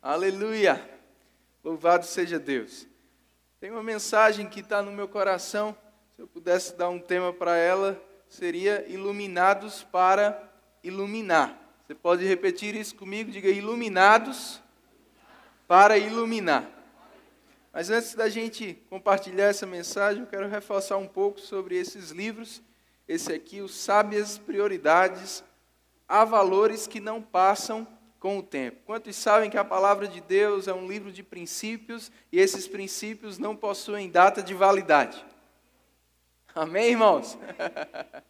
Aleluia! Louvado seja Deus. Tem uma mensagem que está no meu coração. Se eu pudesse dar um tema para ela, seria Iluminados para Iluminar. Você pode repetir isso comigo? Diga Iluminados para Iluminar. Mas antes da gente compartilhar essa mensagem, eu quero reforçar um pouco sobre esses livros. Esse aqui, os Sábias Prioridades. Há valores que não passam com o tempo. Quantos sabem que a palavra de Deus é um livro de princípios e esses princípios não possuem data de validade? Amém, irmãos?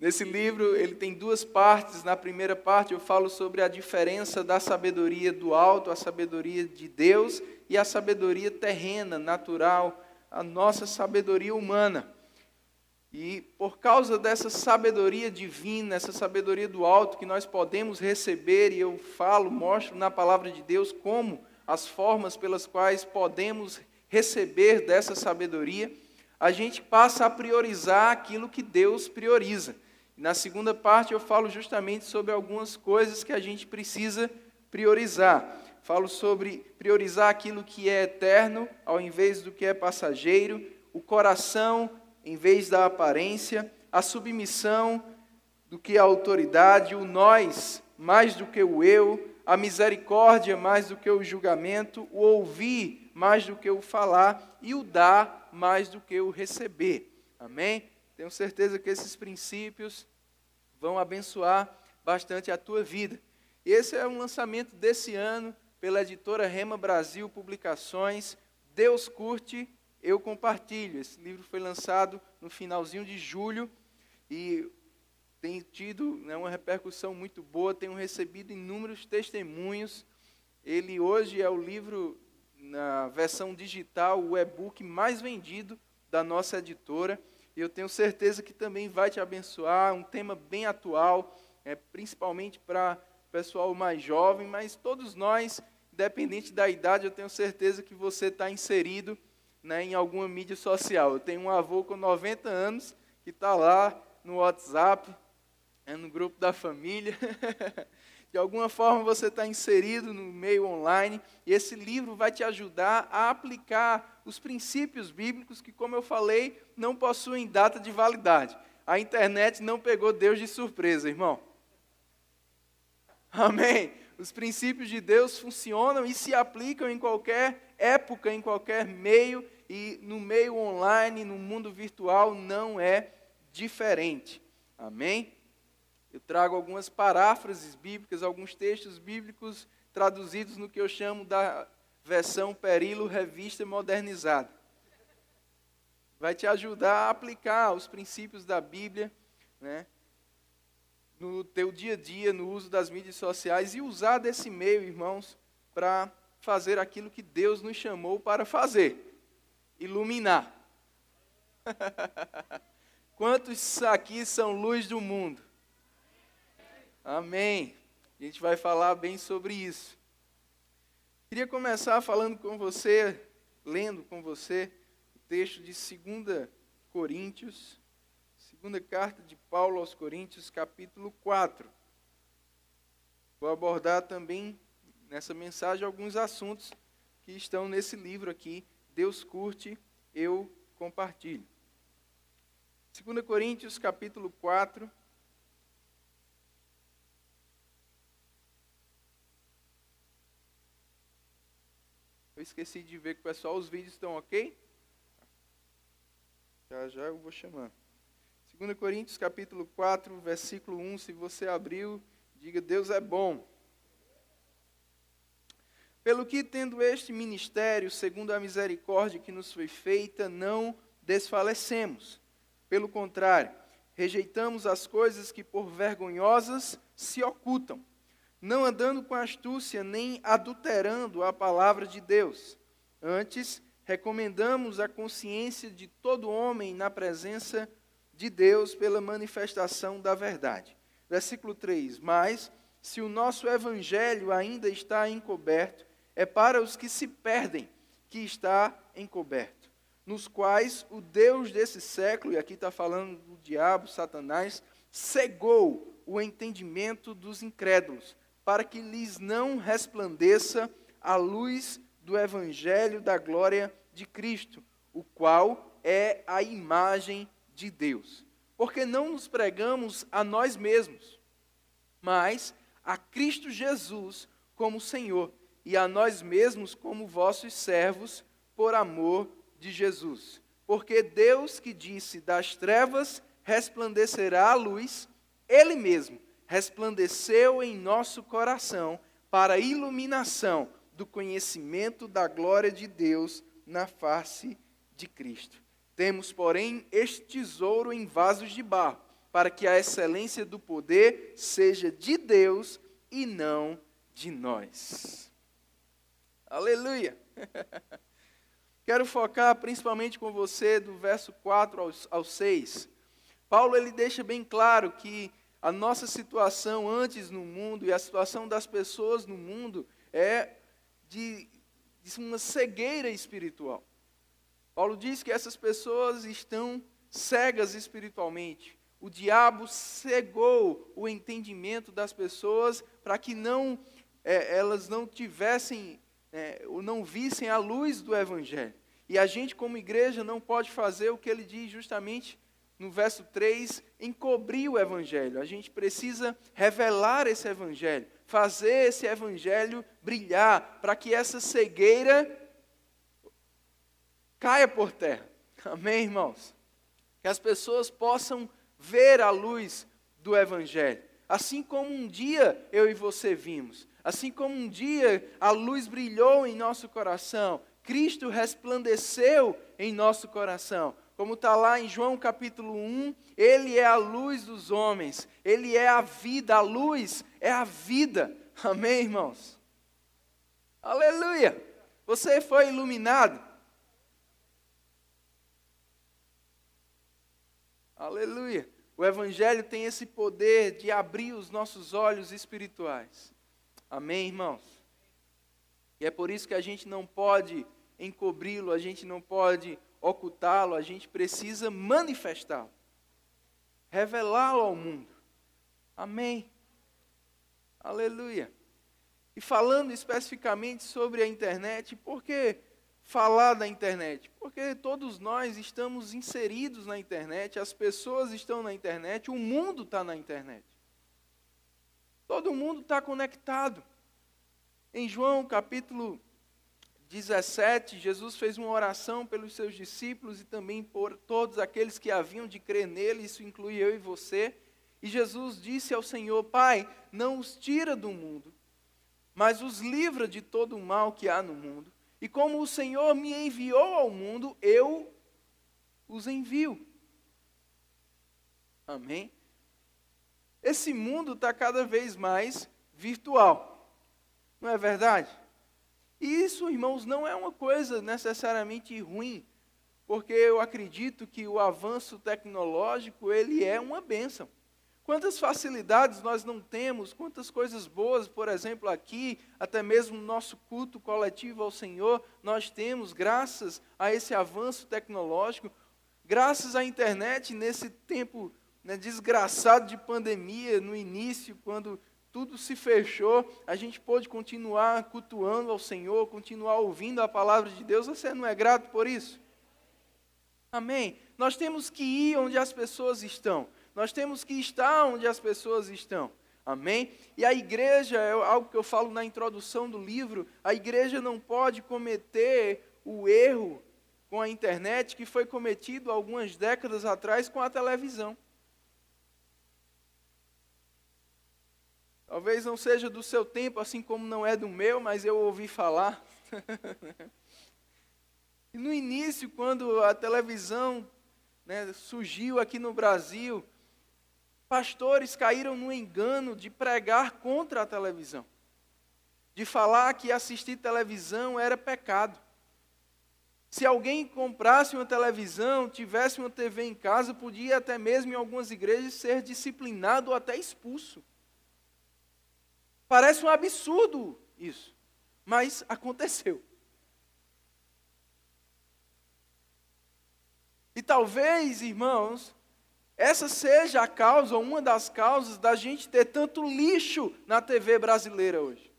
Nesse livro, ele tem duas partes. Na primeira parte, eu falo sobre a diferença da sabedoria do alto, a sabedoria de Deus, e a sabedoria terrena, natural, a nossa sabedoria humana. E por causa dessa sabedoria divina, essa sabedoria do alto que nós podemos receber, e eu falo, mostro na palavra de Deus como as formas pelas quais podemos receber dessa sabedoria, a gente passa a priorizar aquilo que Deus prioriza. Na segunda parte eu falo justamente sobre algumas coisas que a gente precisa priorizar. Falo sobre priorizar aquilo que é eterno ao invés do que é passageiro, o coração em vez da aparência, a submissão do que a autoridade, o nós mais do que o eu, a misericórdia mais do que o julgamento, o ouvir mais do que o falar e o dar mais do que o receber. Amém? Tenho certeza que esses princípios vão abençoar bastante a tua vida. Esse é um lançamento desse ano pela editora Rema Brasil Publicações. Deus curte eu compartilho. Esse livro foi lançado no finalzinho de julho e tem tido né, uma repercussão muito boa, tenho recebido inúmeros testemunhos. Ele hoje é o livro, na versão digital, o e-book mais vendido da nossa editora. E eu tenho certeza que também vai te abençoar. Um tema bem atual, é, principalmente para o pessoal mais jovem, mas todos nós, independente da idade, eu tenho certeza que você está inserido né, em alguma mídia social. Eu tenho um avô com 90 anos que está lá no WhatsApp, é no grupo da família. De alguma forma você está inserido no meio online e esse livro vai te ajudar a aplicar os princípios bíblicos que, como eu falei, não possuem data de validade. A internet não pegou Deus de surpresa, irmão. Amém. Os princípios de Deus funcionam e se aplicam em qualquer época, em qualquer meio, e no meio online, no mundo virtual, não é diferente. Amém? Eu trago algumas paráfrases bíblicas, alguns textos bíblicos traduzidos no que eu chamo da versão Perilo Revista Modernizada. Vai te ajudar a aplicar os princípios da Bíblia, né? no teu dia a dia, no uso das mídias sociais e usar desse meio, irmãos, para fazer aquilo que Deus nos chamou para fazer: iluminar. Quantos aqui são luz do mundo? Amém. A gente vai falar bem sobre isso. Queria começar falando com você, lendo com você o texto de 2 Coríntios, segunda carta de Paulo aos Coríntios, capítulo 4. Vou abordar também nessa mensagem alguns assuntos que estão nesse livro aqui. Deus curte, eu compartilho. 2 Coríntios capítulo 4. Eu esqueci de ver com o pessoal, os vídeos estão ok? Já já eu vou chamar. 2 Coríntios capítulo 4, versículo 1, se você abriu, diga Deus é bom. Pelo que, tendo este ministério, segundo a misericórdia que nos foi feita, não desfalecemos. Pelo contrário, rejeitamos as coisas que por vergonhosas se ocultam, não andando com astúcia nem adulterando a palavra de Deus. Antes, recomendamos a consciência de todo homem na presença de Deus pela manifestação da verdade. Versículo 3: Mas, se o nosso evangelho ainda está encoberto, é para os que se perdem que está encoberto, nos quais o Deus desse século, e aqui está falando do diabo, Satanás, cegou o entendimento dos incrédulos, para que lhes não resplandeça a luz do evangelho da glória de Cristo, o qual é a imagem de Deus. Porque não nos pregamos a nós mesmos, mas a Cristo Jesus como Senhor e a nós mesmos como vossos servos por amor de Jesus. Porque Deus que disse das trevas resplandecerá a luz, Ele mesmo resplandeceu em nosso coração para a iluminação do conhecimento da glória de Deus na face de Cristo. Temos, porém, este tesouro em vasos de barro, para que a excelência do poder seja de Deus e não de nós. Aleluia! Quero focar principalmente com você do verso 4 ao, ao 6. Paulo ele deixa bem claro que a nossa situação antes no mundo e a situação das pessoas no mundo é de, de uma cegueira espiritual. Paulo diz que essas pessoas estão cegas espiritualmente. O diabo cegou o entendimento das pessoas para que não é, elas não tivessem é, não vissem a luz do Evangelho. E a gente, como igreja, não pode fazer o que ele diz justamente no verso 3, encobrir o Evangelho. A gente precisa revelar esse Evangelho, fazer esse Evangelho brilhar, para que essa cegueira caia por terra. Amém, irmãos? Que as pessoas possam ver a luz do Evangelho. Assim como um dia eu e você vimos, assim como um dia a luz brilhou em nosso coração, Cristo resplandeceu em nosso coração. Como está lá em João capítulo 1, Ele é a luz dos homens, Ele é a vida, a luz é a vida. Amém, irmãos? Aleluia! Você foi iluminado. Aleluia! O Evangelho tem esse poder de abrir os nossos olhos espirituais. Amém, irmãos? E é por isso que a gente não pode encobri-lo, a gente não pode ocultá-lo, a gente precisa manifestá-lo, revelá-lo ao mundo. Amém. Aleluia. E falando especificamente sobre a internet, por que falar da internet? Porque todos nós estamos inseridos na internet, as pessoas estão na internet, o mundo está na internet. Todo mundo está conectado. Em João capítulo 17, Jesus fez uma oração pelos seus discípulos e também por todos aqueles que haviam de crer nele, isso inclui eu e você. E Jesus disse ao Senhor: Pai, não os tira do mundo, mas os livra de todo o mal que há no mundo. E como o Senhor me enviou ao mundo, eu os envio. Amém? Esse mundo está cada vez mais virtual, não é verdade? E isso, irmãos, não é uma coisa necessariamente ruim, porque eu acredito que o avanço tecnológico, ele é uma bênção. Quantas facilidades nós não temos, quantas coisas boas, por exemplo, aqui, até mesmo no nosso culto coletivo ao Senhor, nós temos graças a esse avanço tecnológico, graças à internet, nesse tempo né, desgraçado de pandemia, no início, quando tudo se fechou, a gente pôde continuar cultuando ao Senhor, continuar ouvindo a palavra de Deus. Você não é grato por isso? Amém? Nós temos que ir onde as pessoas estão. Nós temos que estar onde as pessoas estão. Amém? E a igreja, é algo que eu falo na introdução do livro, a igreja não pode cometer o erro com a internet que foi cometido algumas décadas atrás com a televisão. Talvez não seja do seu tempo, assim como não é do meu, mas eu ouvi falar. e no início, quando a televisão né, surgiu aqui no Brasil, pastores caíram no engano de pregar contra a televisão, de falar que assistir televisão era pecado. Se alguém comprasse uma televisão, tivesse uma TV em casa, podia até mesmo em algumas igrejas ser disciplinado ou até expulso. Parece um absurdo isso, mas aconteceu. E talvez, irmãos, essa seja a causa, ou uma das causas, da gente ter tanto lixo na TV brasileira hoje.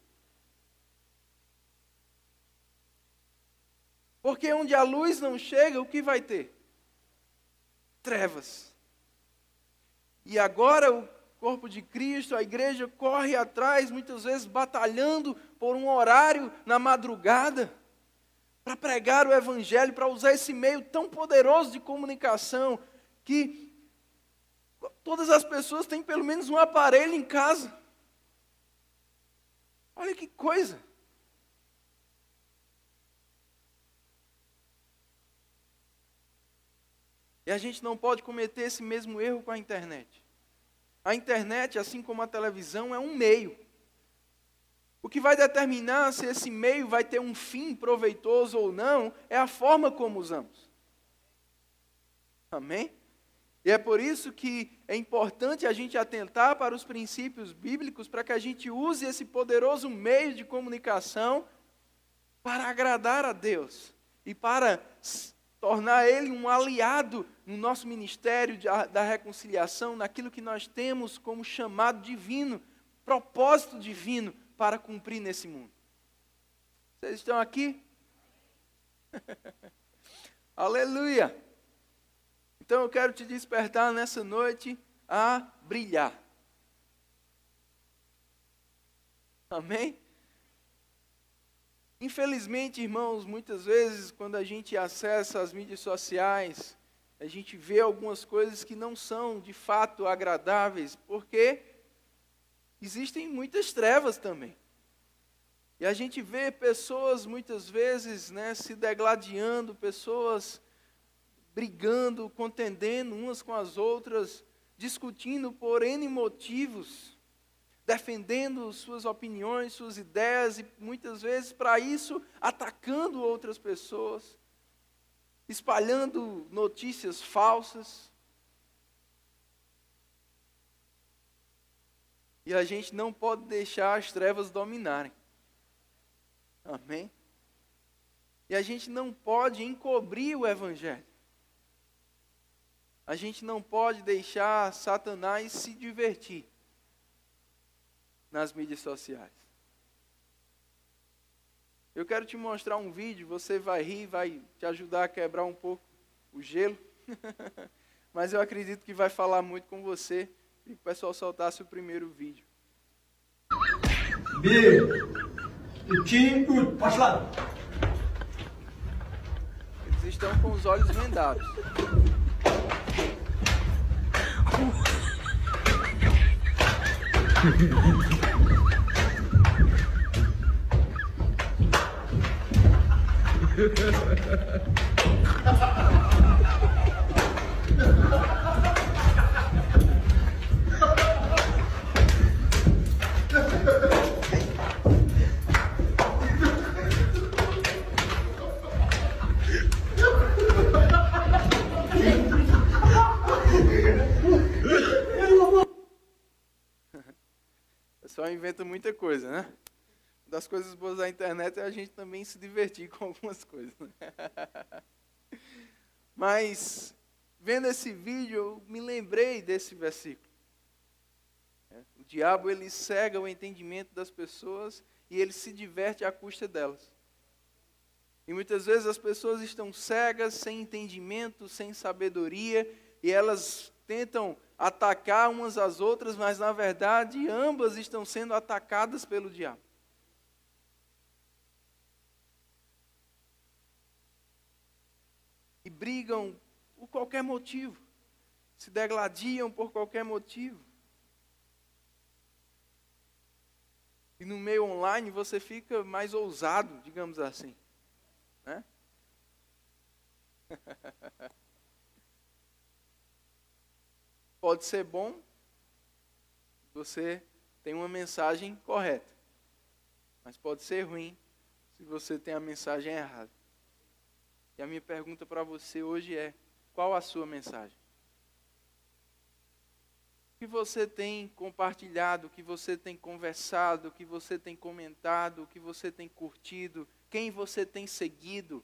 Porque onde a luz não chega, o que vai ter? Trevas. E agora o corpo de Cristo, a igreja corre atrás, muitas vezes batalhando por um horário na madrugada, para pregar o Evangelho, para usar esse meio tão poderoso de comunicação, que todas as pessoas têm pelo menos um aparelho em casa. Olha que coisa! E a gente não pode cometer esse mesmo erro com a internet. A internet, assim como a televisão, é um meio. O que vai determinar se esse meio vai ter um fim proveitoso ou não é a forma como usamos. Amém? E é por isso que é importante a gente atentar para os princípios bíblicos, para que a gente use esse poderoso meio de comunicação para agradar a Deus e para tornar Ele um aliado no nosso ministério da reconciliação, naquilo que nós temos como chamado divino, propósito divino para cumprir nesse mundo. Vocês estão aqui? Aleluia! Então eu quero te despertar nessa noite a brilhar. Amém? Infelizmente, irmãos, muitas vezes quando a gente acessa as mídias sociais, a gente vê algumas coisas que não são de fato agradáveis, porque existem muitas trevas também. E a gente vê pessoas muitas vezes né, se degladiando, pessoas brigando, contendendo umas com as outras, discutindo por N motivos defendendo suas opiniões, suas ideias e muitas vezes para isso atacando outras pessoas, espalhando notícias falsas. E a gente não pode deixar as trevas dominarem. Amém? E a gente não pode encobrir o Evangelho. A gente não pode deixar Satanás se divertir nas mídias sociais. Eu quero te mostrar um vídeo, você vai rir, vai te ajudar a quebrar um pouco o gelo. Mas eu acredito que vai falar muito com você. E o pessoal soltasse o primeiro vídeo. B. Time, lá. Eles estão com os olhos vendados. inventa muita coisa, né? Das coisas boas da internet é a gente também se divertir com algumas coisas. Né? Mas, vendo esse vídeo, eu me lembrei desse versículo. É, o diabo, ele cega o entendimento das pessoas e ele se diverte à custa delas. E muitas vezes as pessoas estão cegas, sem entendimento, sem sabedoria, e elas tentam atacar umas às outras, mas na verdade ambas estão sendo atacadas pelo diabo. Brigam por qualquer motivo, se degladiam por qualquer motivo. E no meio online você fica mais ousado, digamos assim. Né? Pode ser bom, você tem uma mensagem correta, mas pode ser ruim se você tem a mensagem errada. E a minha pergunta para você hoje é: qual a sua mensagem? O que você tem compartilhado, o que você tem conversado, o que você tem comentado, o que você tem curtido, quem você tem seguido,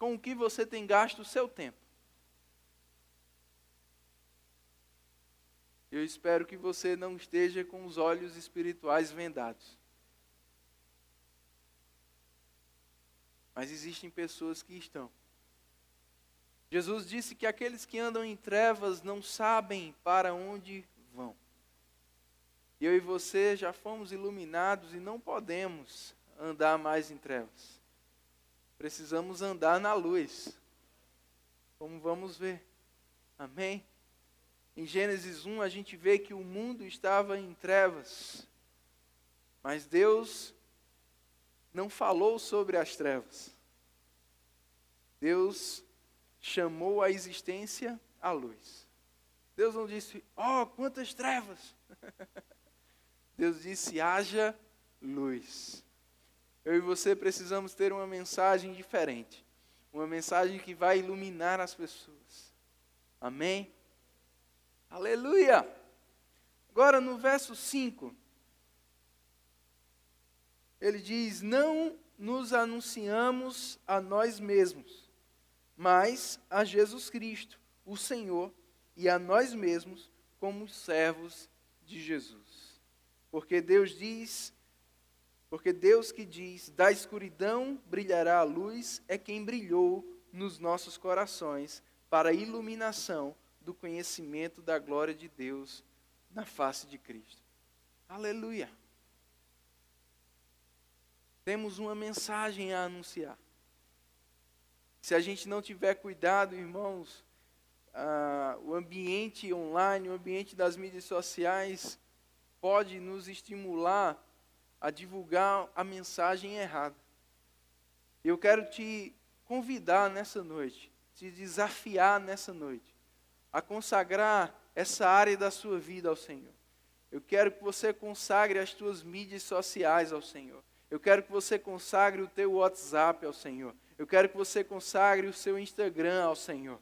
com o que você tem gasto o seu tempo? Eu espero que você não esteja com os olhos espirituais vendados. Mas existem pessoas que estão. Jesus disse que aqueles que andam em trevas não sabem para onde vão. Eu e você já fomos iluminados e não podemos andar mais em trevas. Precisamos andar na luz. Como vamos ver. Amém? Em Gênesis 1, a gente vê que o mundo estava em trevas, mas Deus não falou sobre as trevas. Deus chamou a existência à luz. Deus não disse, oh, quantas trevas! Deus disse, haja luz. Eu e você precisamos ter uma mensagem diferente, uma mensagem que vai iluminar as pessoas. Amém? Aleluia! Agora no verso 5, ele diz: Não nos anunciamos a nós mesmos, mas a Jesus Cristo, o Senhor, e a nós mesmos como servos de Jesus. Porque Deus diz, porque Deus que diz: Da escuridão brilhará a luz, é quem brilhou nos nossos corações para a iluminação do conhecimento da glória de Deus na face de Cristo. Aleluia. Temos uma mensagem a anunciar. Se a gente não tiver cuidado, irmãos, ah, o ambiente online, o ambiente das mídias sociais pode nos estimular a divulgar a mensagem errada. Eu quero te convidar nessa noite, te desafiar nessa noite, a consagrar essa área da sua vida ao Senhor. Eu quero que você consagre as suas mídias sociais ao Senhor. Eu quero que você consagre o teu WhatsApp ao Senhor. Eu quero que você consagre o seu Instagram ao Senhor.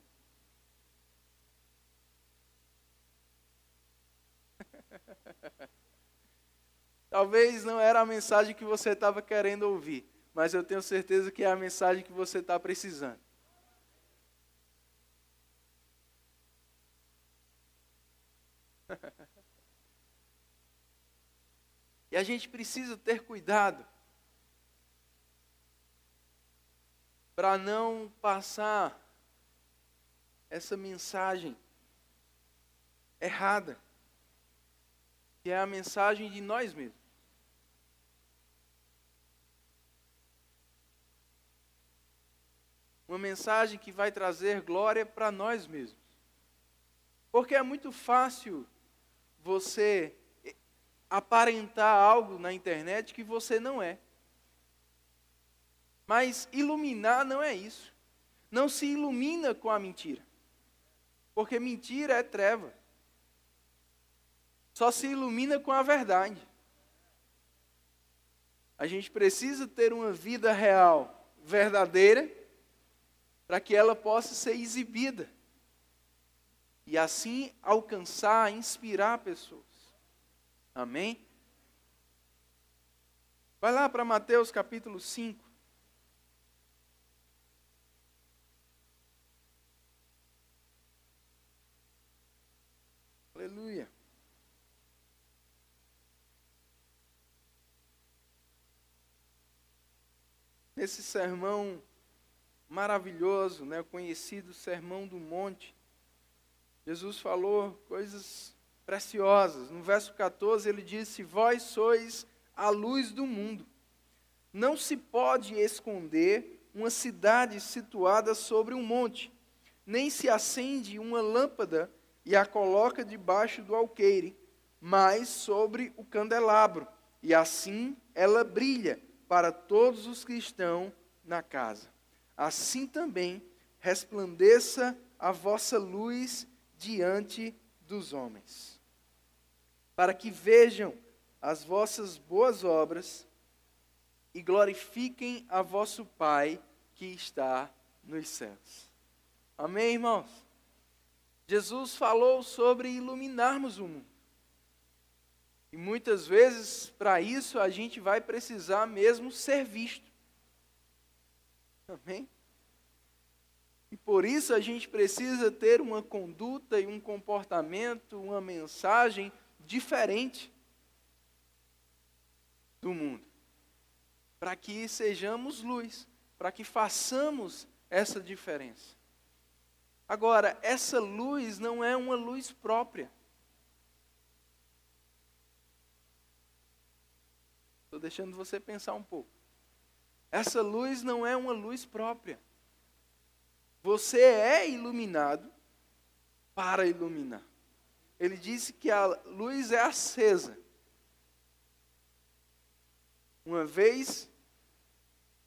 Talvez não era a mensagem que você estava querendo ouvir, mas eu tenho certeza que é a mensagem que você está precisando. e a gente precisa ter cuidado para não passar essa mensagem errada, que é a mensagem de nós mesmos. Uma mensagem que vai trazer glória para nós mesmos. Porque é muito fácil você aparentar algo na internet que você não é. Mas iluminar não é isso. Não se ilumina com a mentira. Porque mentira é treva. Só se ilumina com a verdade. A gente precisa ter uma vida real, verdadeira, para que ela possa ser exibida e assim alcançar, inspirar pessoas. Amém? Vai lá para Mateus capítulo 5. Aleluia. Nesse sermão maravilhoso, né, conhecido Sermão do Monte, Jesus falou coisas preciosas. No verso 14 ele disse: Vós sois a luz do mundo. Não se pode esconder uma cidade situada sobre um monte, nem se acende uma lâmpada e a coloca debaixo do alqueire, mas sobre o candelabro, e assim ela brilha para todos os que estão na casa. Assim também resplandeça a vossa luz diante dos homens, para que vejam as vossas boas obras e glorifiquem a vosso Pai que está nos céus. Amém, irmãos? Jesus falou sobre iluminarmos o mundo. E muitas vezes, para isso, a gente vai precisar mesmo ser visto. Amém? E por isso a gente precisa ter uma conduta e um comportamento, uma mensagem diferente do mundo. Para que sejamos luz, para que façamos essa diferença. Agora, essa luz não é uma luz própria. Estou deixando você pensar um pouco. Essa luz não é uma luz própria. Você é iluminado para iluminar. Ele disse que a luz é acesa. Uma vez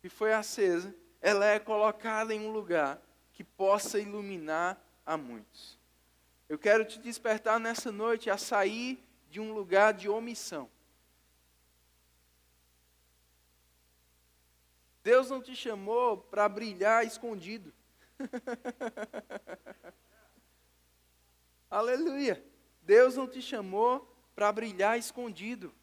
que foi acesa, ela é colocada em um lugar que possa iluminar a muitos. Eu quero te despertar nessa noite a sair de um lugar de omissão. Deus não te chamou para brilhar escondido. Aleluia. Deus não te chamou para brilhar escondido.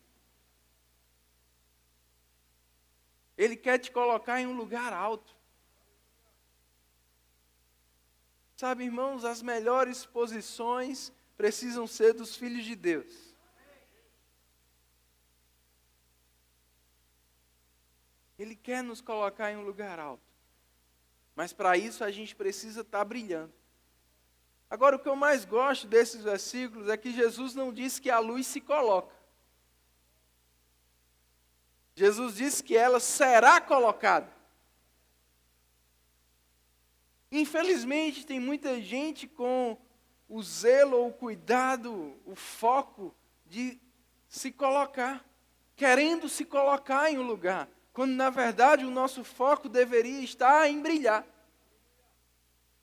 Ele quer te colocar em um lugar alto. Sabe, irmãos, as melhores posições precisam ser dos filhos de Deus. Ele quer nos colocar em um lugar alto. Mas para isso a gente precisa estar tá brilhando. Agora, o que eu mais gosto desses versículos é que Jesus não diz que a luz se coloca. Jesus disse que ela será colocada. Infelizmente, tem muita gente com o zelo, o cuidado, o foco de se colocar, querendo se colocar em um lugar, quando na verdade o nosso foco deveria estar em brilhar.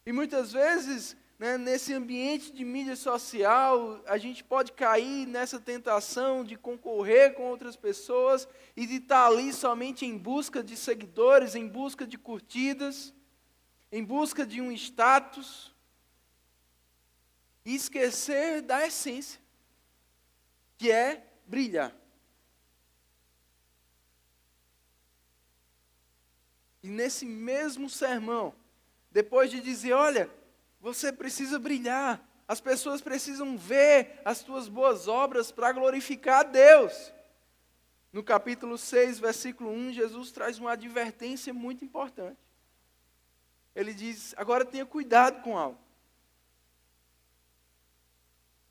E muitas vezes né, nesse ambiente de mídia social, a gente pode cair nessa tentação de concorrer com outras pessoas e de estar ali somente em busca de seguidores, em busca de curtidas, em busca de um status, e esquecer da essência, que é brilhar. E nesse mesmo sermão, depois de dizer, olha, você precisa brilhar. As pessoas precisam ver as tuas boas obras para glorificar a Deus. No capítulo 6, versículo 1, Jesus traz uma advertência muito importante. Ele diz: agora tenha cuidado com algo.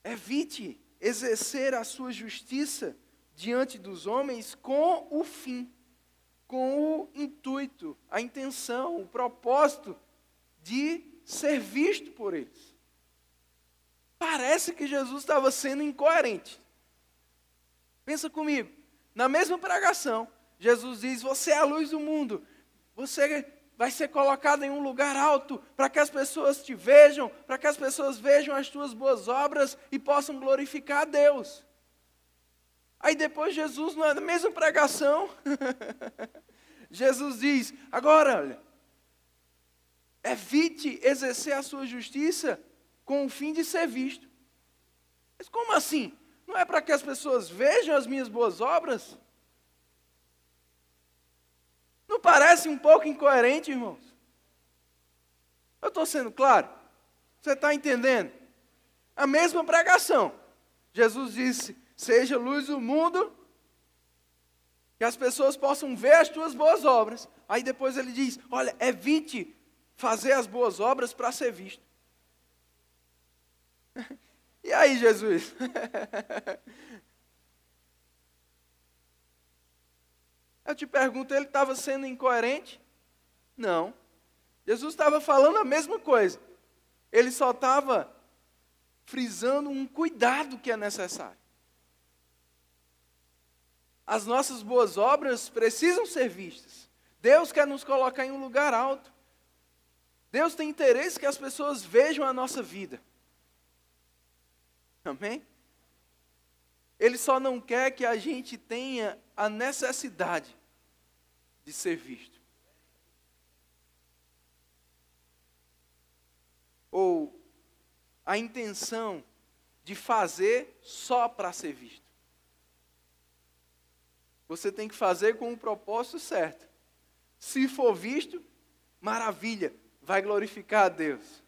Evite exercer a sua justiça diante dos homens com o fim, com o intuito, a intenção, o propósito de ser visto por eles. Parece que Jesus estava sendo incoerente. Pensa comigo, na mesma pregação, Jesus diz: Você é a luz do mundo, você vai ser colocado em um lugar alto para que as pessoas te vejam, para que as pessoas vejam as tuas boas obras e possam glorificar a Deus. Aí depois Jesus, na mesma pregação, Jesus diz: Agora, olha, Evite exercer a sua justiça com o fim de ser visto. Mas como assim? Não é para que as pessoas vejam as minhas boas obras? Não parece um pouco incoerente, irmãos? Eu estou sendo claro? Você está entendendo? A mesma pregação. Jesus disse: Seja luz do mundo, que as pessoas possam ver as tuas boas obras. Aí depois ele diz: Olha, evite fazer as boas obras para ser visto. E aí, Jesus? Eu te pergunto, ele estava sendo incoerente? Não. Jesus estava falando a mesma coisa. Ele só estava frisando um cuidado que é necessário. As nossas boas obras precisam ser vistas. Deus quer nos colocar em um lugar alto. Deus tem interesse que as pessoas vejam a nossa vida. Amém? Ele só não quer que a gente tenha a necessidade de ser visto. Ou a intenção de fazer só para ser visto. Você tem que fazer com o propósito certo. Se for visto, maravilha vai glorificar a Deus.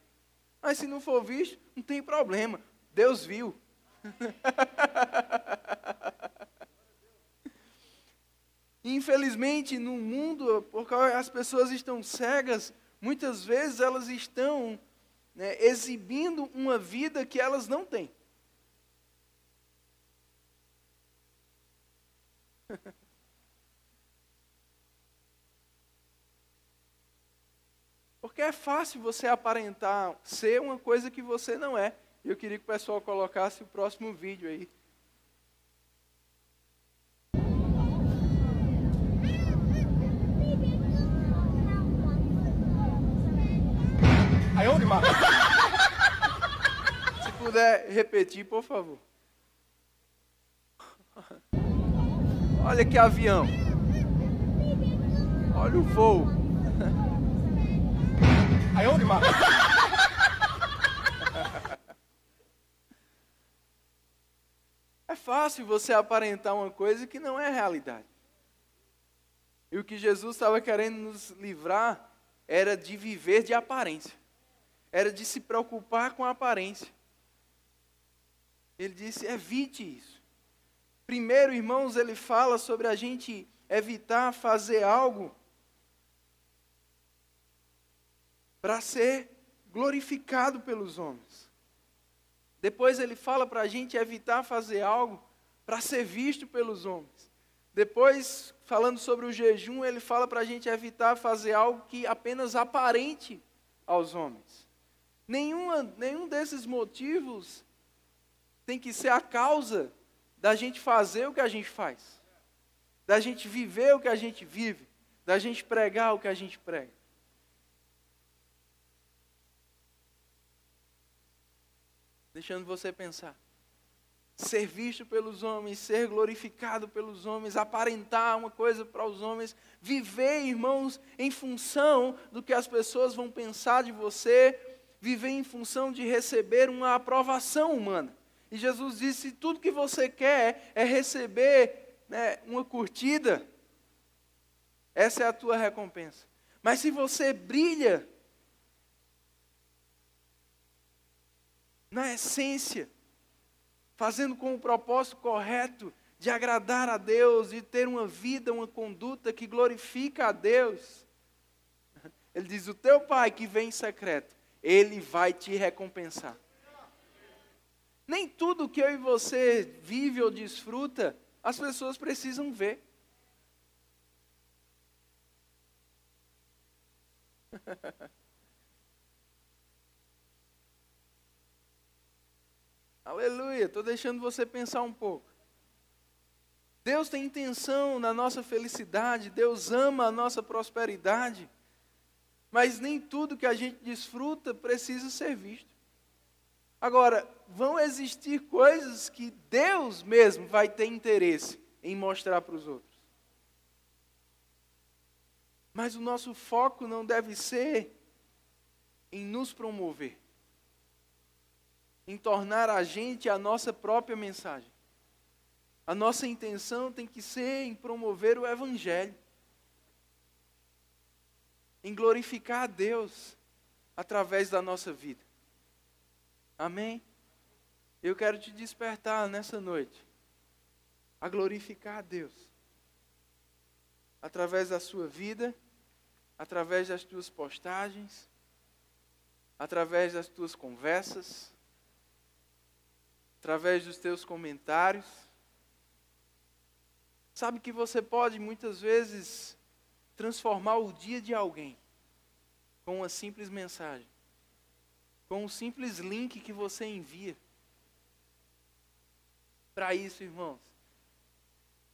Mas se não for visto, não tem problema. Deus viu. Infelizmente, no mundo, porque as pessoas estão cegas, muitas vezes elas estão né, exibindo uma vida que elas não têm. Porque é fácil você aparentar ser uma coisa que você não é. Eu queria que o pessoal colocasse o próximo vídeo aí. Aí onde, Marcos? Se puder repetir, por favor. Olha que avião. Olha o voo. Aí onde, Marcos? É fácil você aparentar uma coisa que não é realidade. E o que Jesus estava querendo nos livrar era de viver de aparência. Era de se preocupar com a aparência. Ele disse: evite isso. Primeiro, irmãos, ele fala sobre a gente evitar fazer algo para ser glorificado pelos homens. Depois ele fala para a gente evitar fazer algo para ser visto pelos homens. Depois, falando sobre o jejum, ele fala para a gente evitar fazer algo que apenas aparente aos homens. Nenhuma, nenhum desses motivos tem que ser a causa da gente fazer o que a gente faz, da gente viver o que a gente vive, da gente pregar o que a gente prega. Deixando você pensar. Ser visto pelos homens, ser glorificado pelos homens, aparentar uma coisa para os homens, viver, irmãos, em função do que as pessoas vão pensar de você, viver em função de receber uma aprovação humana. E Jesus disse: tudo que você quer é receber né, uma curtida, essa é a tua recompensa. Mas se você brilha na essência, fazendo com o propósito correto de agradar a Deus e ter uma vida, uma conduta que glorifica a Deus, ele diz: o teu pai que vem em secreto, ele vai te recompensar. Nem tudo que eu e você vive ou desfruta, as pessoas precisam ver. Aleluia, estou deixando você pensar um pouco. Deus tem intenção na nossa felicidade, Deus ama a nossa prosperidade, mas nem tudo que a gente desfruta precisa ser visto. Agora, vão existir coisas que Deus mesmo vai ter interesse em mostrar para os outros. Mas o nosso foco não deve ser em nos promover, em tornar a gente a nossa própria mensagem. A nossa intenção tem que ser em promover o Evangelho, em glorificar a Deus através da nossa vida. Amém? Eu quero te despertar nessa noite a glorificar a Deus através da sua vida, através das tuas postagens, através das tuas conversas, através dos teus comentários. Sabe que você pode muitas vezes transformar o dia de alguém com uma simples mensagem com um simples link que você envia. Para isso, irmãos,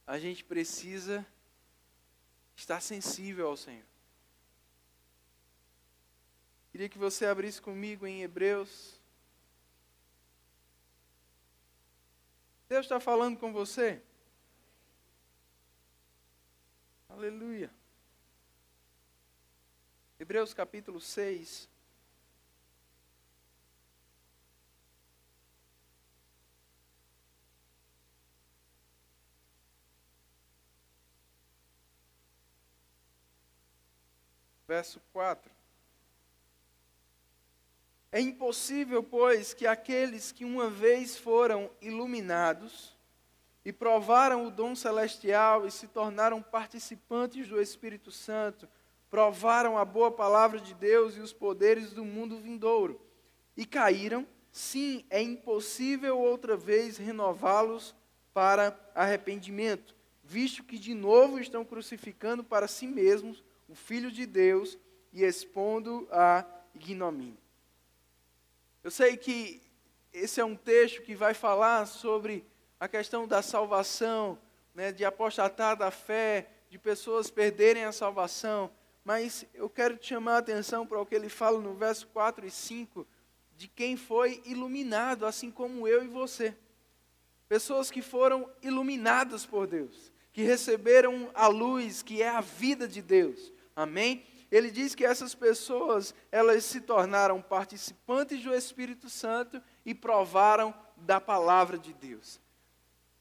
a gente precisa estar sensível ao Senhor. Queria que você abrisse comigo em Hebreus. Deus está falando com você? Aleluia. Hebreus capítulo 6. verso 4. É impossível, pois, que aqueles que uma vez foram iluminados e provaram o dom celestial e se tornaram participantes do Espírito Santo, provaram a boa palavra de Deus e os poderes do mundo vindouro e caíram, sim, é impossível outra vez renová-los para arrependimento, visto que de novo estão crucificando para si mesmos o Filho de Deus e expondo a ignomínia. Eu sei que esse é um texto que vai falar sobre a questão da salvação, né, de apostatar da fé, de pessoas perderem a salvação, mas eu quero te chamar a atenção para o que ele fala no verso 4 e 5, de quem foi iluminado, assim como eu e você. Pessoas que foram iluminadas por Deus, que receberam a luz, que é a vida de Deus. Amém? Ele diz que essas pessoas, elas se tornaram participantes do Espírito Santo e provaram da palavra de Deus.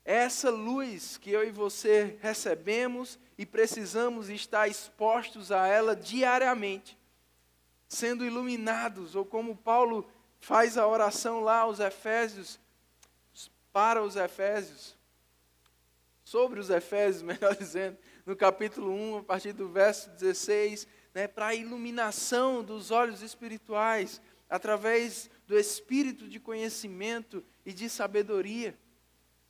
Essa luz que eu e você recebemos e precisamos estar expostos a ela diariamente, sendo iluminados, ou como Paulo faz a oração lá aos Efésios, para os Efésios, sobre os Efésios, melhor dizendo, no capítulo 1, a partir do verso 16, né, para a iluminação dos olhos espirituais, através do espírito de conhecimento e de sabedoria,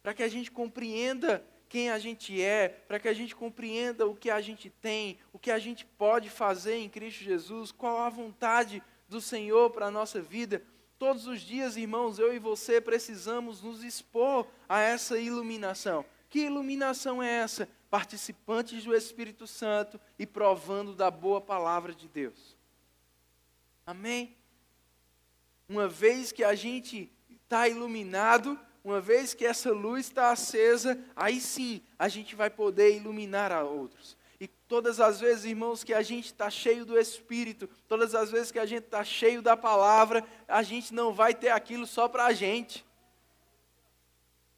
para que a gente compreenda quem a gente é, para que a gente compreenda o que a gente tem, o que a gente pode fazer em Cristo Jesus, qual a vontade do Senhor para a nossa vida. Todos os dias, irmãos, eu e você precisamos nos expor a essa iluminação. Que iluminação é essa? Participantes do Espírito Santo e provando da boa palavra de Deus. Amém? Uma vez que a gente está iluminado, uma vez que essa luz está acesa, aí sim a gente vai poder iluminar a outros. E todas as vezes, irmãos, que a gente está cheio do Espírito, todas as vezes que a gente está cheio da palavra, a gente não vai ter aquilo só para a gente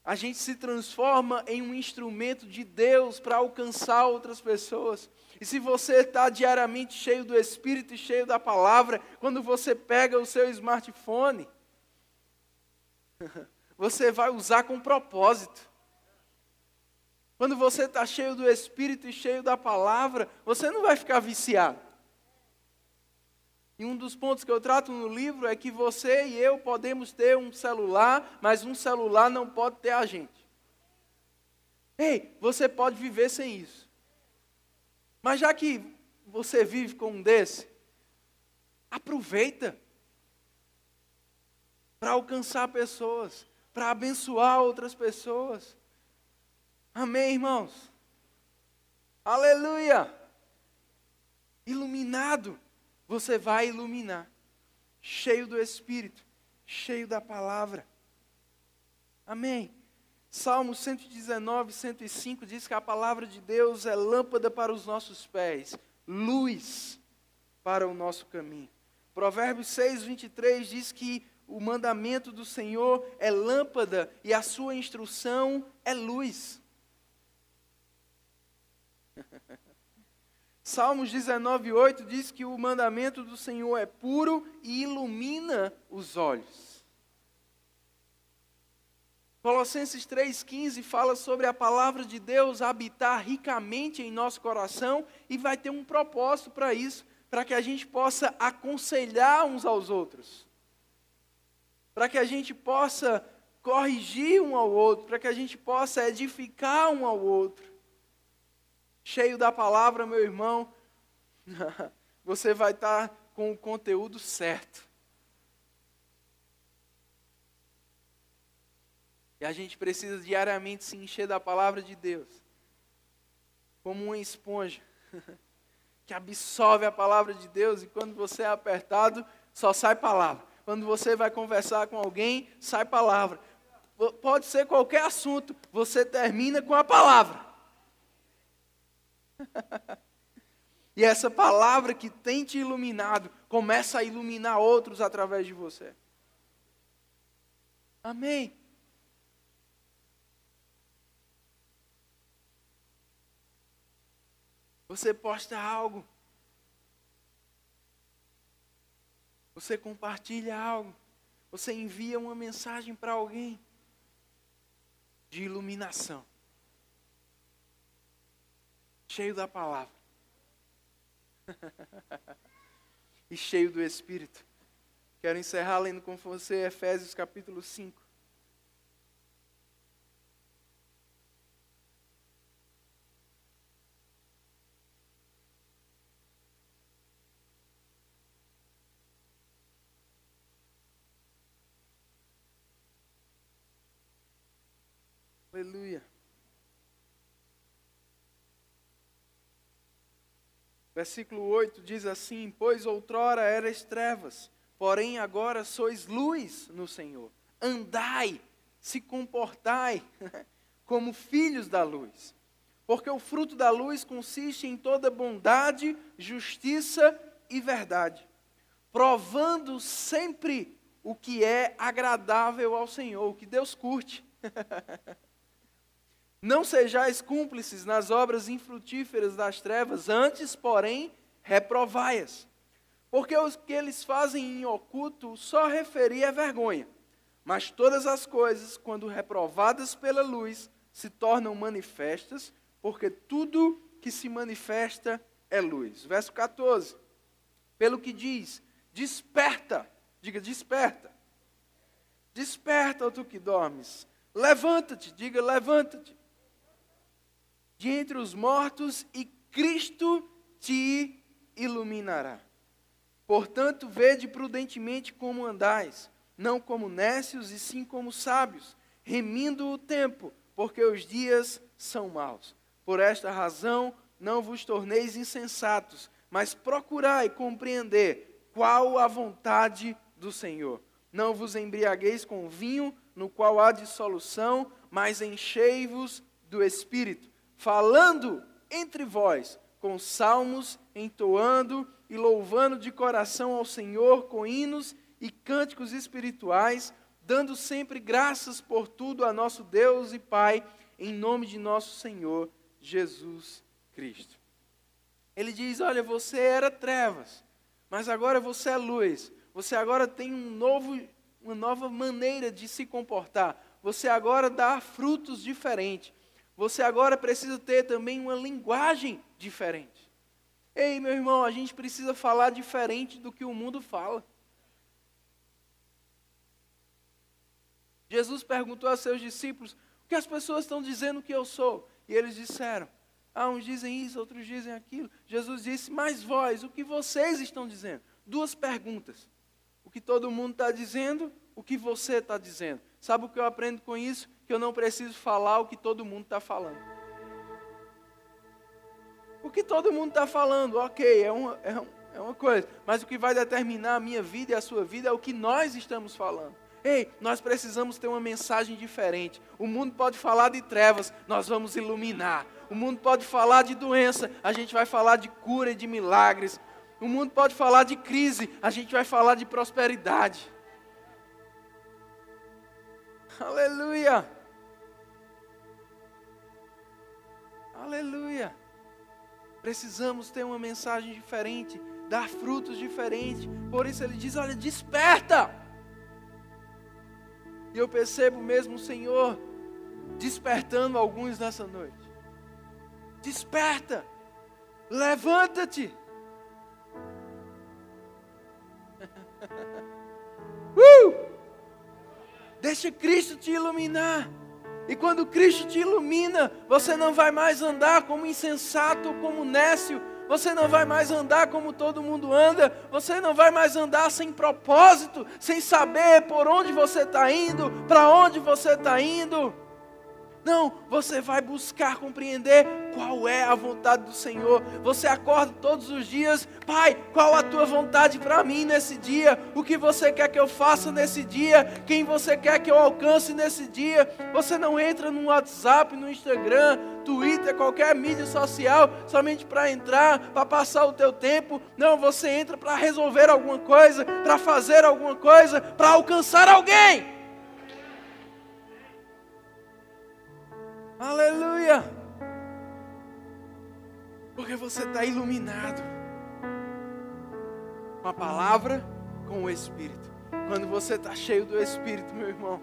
a gente se transforma em um instrumento de Deus para alcançar outras pessoas. E se você está diariamente cheio do Espírito e cheio da palavra, quando você pega o seu smartphone, você vai usar com propósito. Quando você está cheio do Espírito e cheio da palavra, você não vai ficar viciado. E um dos pontos que eu trato no livro é que você e eu podemos ter um celular, mas um celular não pode ter a gente. Ei, você pode viver sem isso. Mas já que você vive com um desse, aproveita para alcançar pessoas, para abençoar outras pessoas. Amém, irmãos? Aleluia! Iluminado você vai iluminar, cheio do Espírito, cheio da palavra. Amém. Salmo 119, 105 diz que a palavra de Deus é lâmpada para os nossos pés, luz para o nosso caminho. Provérbios 6, 23 diz que o mandamento do Senhor é lâmpada e a sua instrução é luz. Salmos 19, 8 diz que o mandamento do Senhor é puro e ilumina os olhos. Colossenses 3,15 fala sobre a palavra de Deus habitar ricamente em nosso coração e vai ter um propósito para isso, para que a gente possa aconselhar uns aos outros, para que a gente possa corrigir um ao outro, para que a gente possa edificar um ao outro cheio da palavra, meu irmão, você vai estar com o conteúdo certo. E a gente precisa diariamente se encher da palavra de Deus, como uma esponja, que absorve a palavra de Deus, e quando você é apertado, só sai palavra. Quando você vai conversar com alguém, sai palavra. Pode ser qualquer assunto, você termina com a palavra. e essa palavra que tem te iluminado começa a iluminar outros através de você. Amém. Você posta algo. Você compartilha algo. Você envia uma mensagem para alguém de iluminação. Cheio da palavra. e cheio do Espírito. Quero encerrar lendo com você Efésios capítulo 5. Aleluia. Versículo 8 diz assim: Pois outrora eras trevas, porém agora sois luz no Senhor. Andai, se comportai como filhos da luz. Porque o fruto da luz consiste em toda bondade, justiça e verdade, provando sempre o que é agradável ao Senhor, o que Deus curte. Não sejais cúmplices nas obras infrutíferas das trevas, antes, porém, reprovai-as. Porque o que eles fazem em oculto só referir é vergonha. Mas todas as coisas, quando reprovadas pela luz, se tornam manifestas, porque tudo que se manifesta é luz. Verso 14. Pelo que diz: Desperta, diga desperta. Desperta, tu que dormes. Levanta-te, diga levanta-te de entre os mortos e Cristo te iluminará. Portanto, vede prudentemente como andais, não como nécios e sim como sábios, remindo o tempo, porque os dias são maus. Por esta razão, não vos torneis insensatos, mas procurai compreender qual a vontade do Senhor. Não vos embriagueis com vinho, no qual há dissolução, mas enchei-vos do Espírito falando entre vós com salmos, entoando e louvando de coração ao Senhor com hinos e cânticos espirituais, dando sempre graças por tudo a nosso Deus e Pai, em nome de nosso Senhor Jesus Cristo. Ele diz: Olha, você era trevas, mas agora você é luz. Você agora tem um novo, uma nova maneira de se comportar. Você agora dá frutos diferentes você agora precisa ter também uma linguagem diferente. Ei, meu irmão, a gente precisa falar diferente do que o mundo fala. Jesus perguntou a seus discípulos: O que as pessoas estão dizendo que eu sou? E eles disseram: Ah, uns dizem isso, outros dizem aquilo. Jesus disse: Mas vós, o que vocês estão dizendo? Duas perguntas. O que todo mundo está dizendo, o que você está dizendo. Sabe o que eu aprendo com isso? Que eu não preciso falar o que todo mundo está falando. O que todo mundo está falando, ok, é uma, é, é uma coisa. Mas o que vai determinar a minha vida e a sua vida é o que nós estamos falando. Ei, nós precisamos ter uma mensagem diferente. O mundo pode falar de trevas, nós vamos iluminar. O mundo pode falar de doença, a gente vai falar de cura e de milagres. O mundo pode falar de crise, a gente vai falar de prosperidade. Aleluia! Aleluia! Precisamos ter uma mensagem diferente, dar frutos diferentes. Por isso ele diz: Olha, desperta! E eu percebo mesmo o Senhor despertando alguns nessa noite. Desperta! Levanta-te! uh! Deixa Cristo te iluminar. E quando Cristo te ilumina, você não vai mais andar como insensato, como nécio, você não vai mais andar como todo mundo anda, você não vai mais andar sem propósito, sem saber por onde você está indo, para onde você está indo. Não, você vai buscar compreender qual é a vontade do Senhor. Você acorda todos os dias, Pai, qual a tua vontade para mim nesse dia? O que você quer que eu faça nesse dia? Quem você quer que eu alcance nesse dia? Você não entra no WhatsApp, no Instagram, Twitter, qualquer mídia social, somente para entrar, para passar o teu tempo. Não, você entra para resolver alguma coisa, para fazer alguma coisa, para alcançar alguém. Aleluia! Porque você está iluminado com a palavra, com o Espírito. Quando você está cheio do Espírito, meu irmão,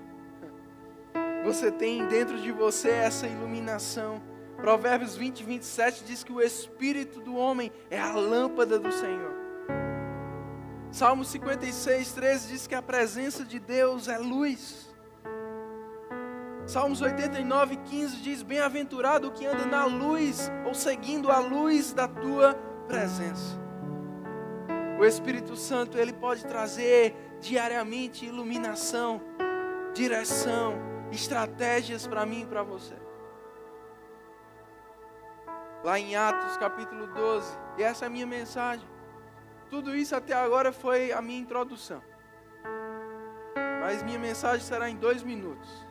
você tem dentro de você essa iluminação. Provérbios 20, 27 diz que o Espírito do homem é a lâmpada do Senhor. Salmo 56, 13 diz que a presença de Deus é luz. Salmos 89, 15 diz: Bem-aventurado o que anda na luz, ou seguindo a luz da tua presença. O Espírito Santo, ele pode trazer diariamente iluminação, direção, estratégias para mim e para você. Lá em Atos capítulo 12, e essa é a minha mensagem. Tudo isso até agora foi a minha introdução. Mas minha mensagem será em dois minutos.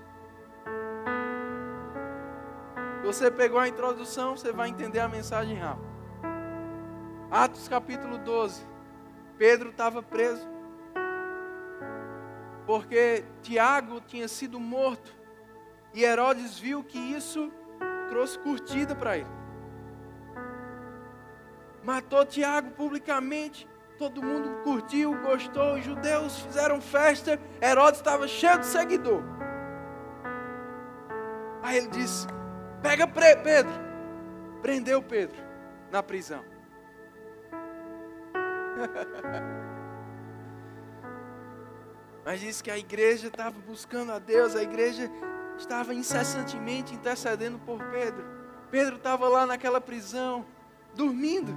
Você pegou a introdução, você vai entender a mensagem rápido. Atos capítulo 12. Pedro estava preso. Porque Tiago tinha sido morto. E Herodes viu que isso trouxe curtida para ele matou Tiago publicamente. Todo mundo curtiu, gostou, os judeus fizeram festa. Herodes estava cheio de seguidor. Aí ele disse: Pega Pedro. Prendeu Pedro na prisão. Mas disse que a igreja estava buscando a Deus, a igreja estava incessantemente intercedendo por Pedro. Pedro estava lá naquela prisão, dormindo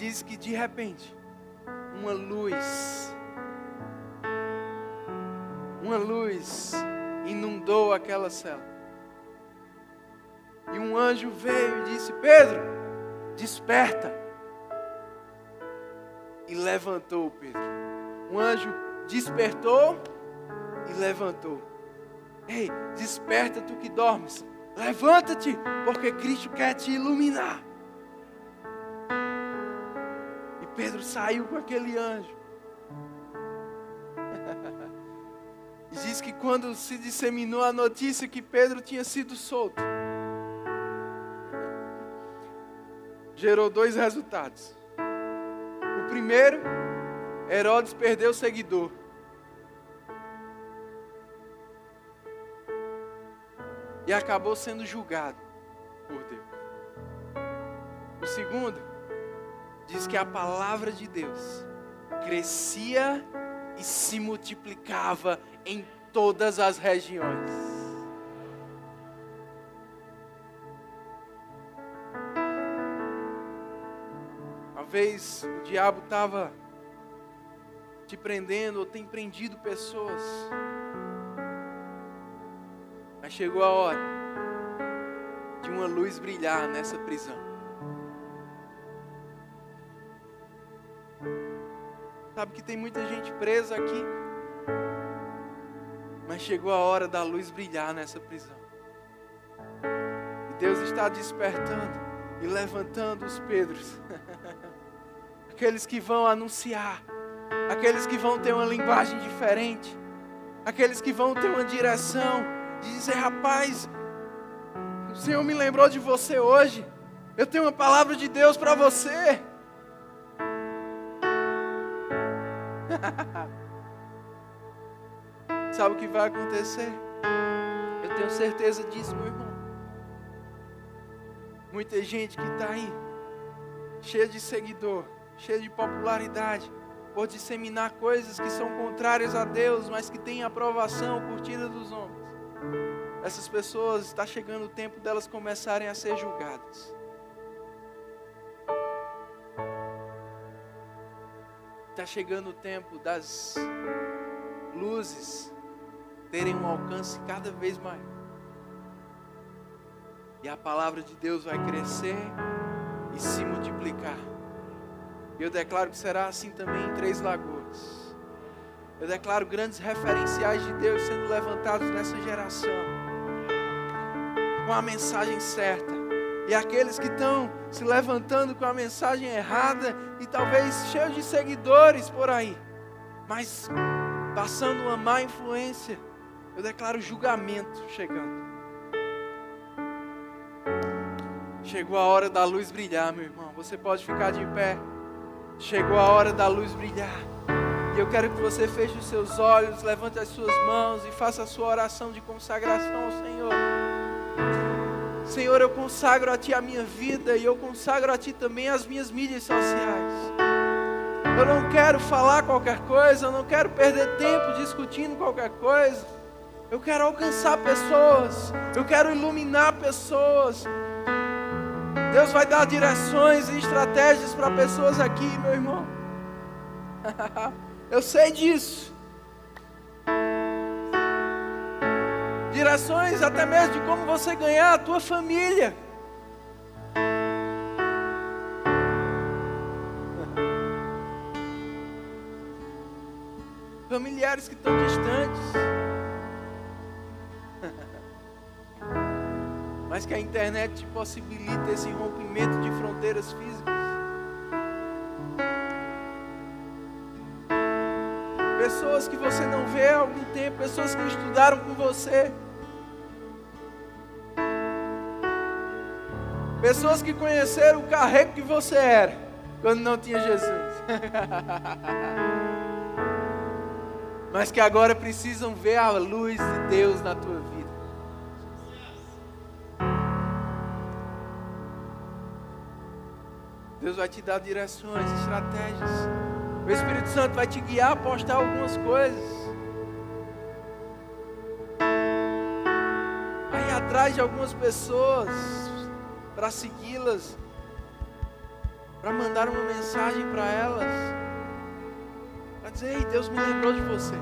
diz que de repente, uma luz, uma luz inundou aquela cela. E um anjo veio e disse: Pedro, desperta. E levantou Pedro. Um anjo despertou e levantou. Ei, desperta tu que dormes. Levanta-te, porque Cristo quer te iluminar. Pedro saiu com aquele anjo. Quando se disseminou a notícia que Pedro tinha sido solto, gerou dois resultados. O primeiro, Herodes perdeu o seguidor. E acabou sendo julgado por Deus. O segundo, diz que a palavra de Deus crescia e se multiplicava em todas as regiões. Talvez o diabo estava te prendendo ou tem prendido pessoas. Mas chegou a hora de uma luz brilhar nessa prisão. Sabe que tem muita gente presa aqui. Mas chegou a hora da luz brilhar nessa prisão. E Deus está despertando e levantando os Pedros. aqueles que vão anunciar, aqueles que vão ter uma linguagem diferente, aqueles que vão ter uma direção de dizer, rapaz, o Senhor me lembrou de você hoje. Eu tenho uma palavra de Deus para você. Sabe o que vai acontecer? Eu tenho certeza disso, meu irmão. Muita gente que está aí, cheia de seguidor, cheia de popularidade, por disseminar coisas que são contrárias a Deus, mas que têm aprovação, curtida dos homens. Essas pessoas, está chegando o tempo delas começarem a ser julgadas. está chegando o tempo das luzes terem um alcance cada vez maior. E a palavra de Deus vai crescer e se multiplicar. Eu declaro que será assim também em Três Lagoas. Eu declaro grandes referenciais de Deus sendo levantados nessa geração. Com a mensagem certa e aqueles que estão se levantando com a mensagem errada e talvez cheios de seguidores por aí, mas passando uma má influência, eu declaro julgamento chegando. Chegou a hora da luz brilhar, meu irmão. Você pode ficar de pé. Chegou a hora da luz brilhar. E eu quero que você feche os seus olhos, levante as suas mãos e faça a sua oração de consagração ao Senhor. Senhor, eu consagro a Ti a minha vida e eu consagro a Ti também as minhas mídias sociais. Eu não quero falar qualquer coisa, eu não quero perder tempo discutindo qualquer coisa. Eu quero alcançar pessoas, eu quero iluminar pessoas. Deus vai dar direções e estratégias para pessoas aqui, meu irmão. Eu sei disso. Direções até mesmo de como você ganhar a tua família. Familiares que estão distantes. Mas que a internet te possibilita esse rompimento de fronteiras físicas. pessoas que você não vê há algum tempo, pessoas que estudaram com você. Pessoas que conheceram o carrego que você era quando não tinha Jesus. Mas que agora precisam ver a luz de Deus na tua vida. Deus vai te dar direções, estratégias. O Espírito Santo vai te guiar a postar algumas coisas. Vai atrás de algumas pessoas para segui-las, para mandar uma mensagem para elas, dizer: Ei, Deus me lembrou de você.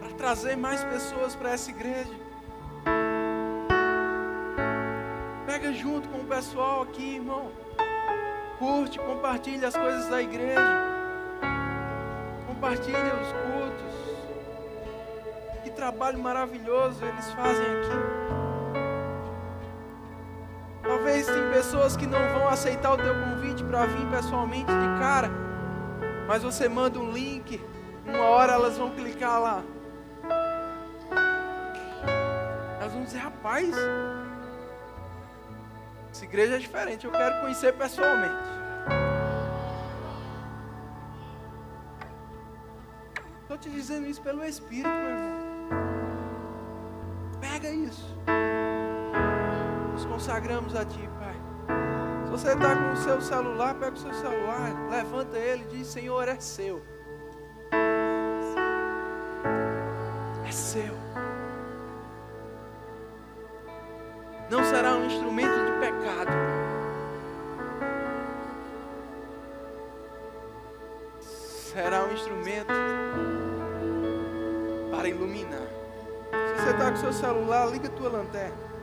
Para trazer mais pessoas para essa igreja. Pega junto com o pessoal aqui, irmão. Curte, compartilha as coisas da igreja. Compartilha os cultos. Que trabalho maravilhoso eles fazem aqui. Pessoas que não vão aceitar o teu convite para vir pessoalmente de cara. Mas você manda um link, uma hora elas vão clicar lá. Elas vão dizer, rapaz, essa igreja é diferente, eu quero conhecer pessoalmente. Estou te dizendo isso pelo Espírito, meu irmão. Pega isso. Nos consagramos a Ti, Pai. Você está com o seu celular, pega o seu celular, levanta ele e diz: Senhor, é seu. É seu. Não será um instrumento pecado. Será um instrumento para iluminar. Se você está com seu celular, liga a tua lanterna.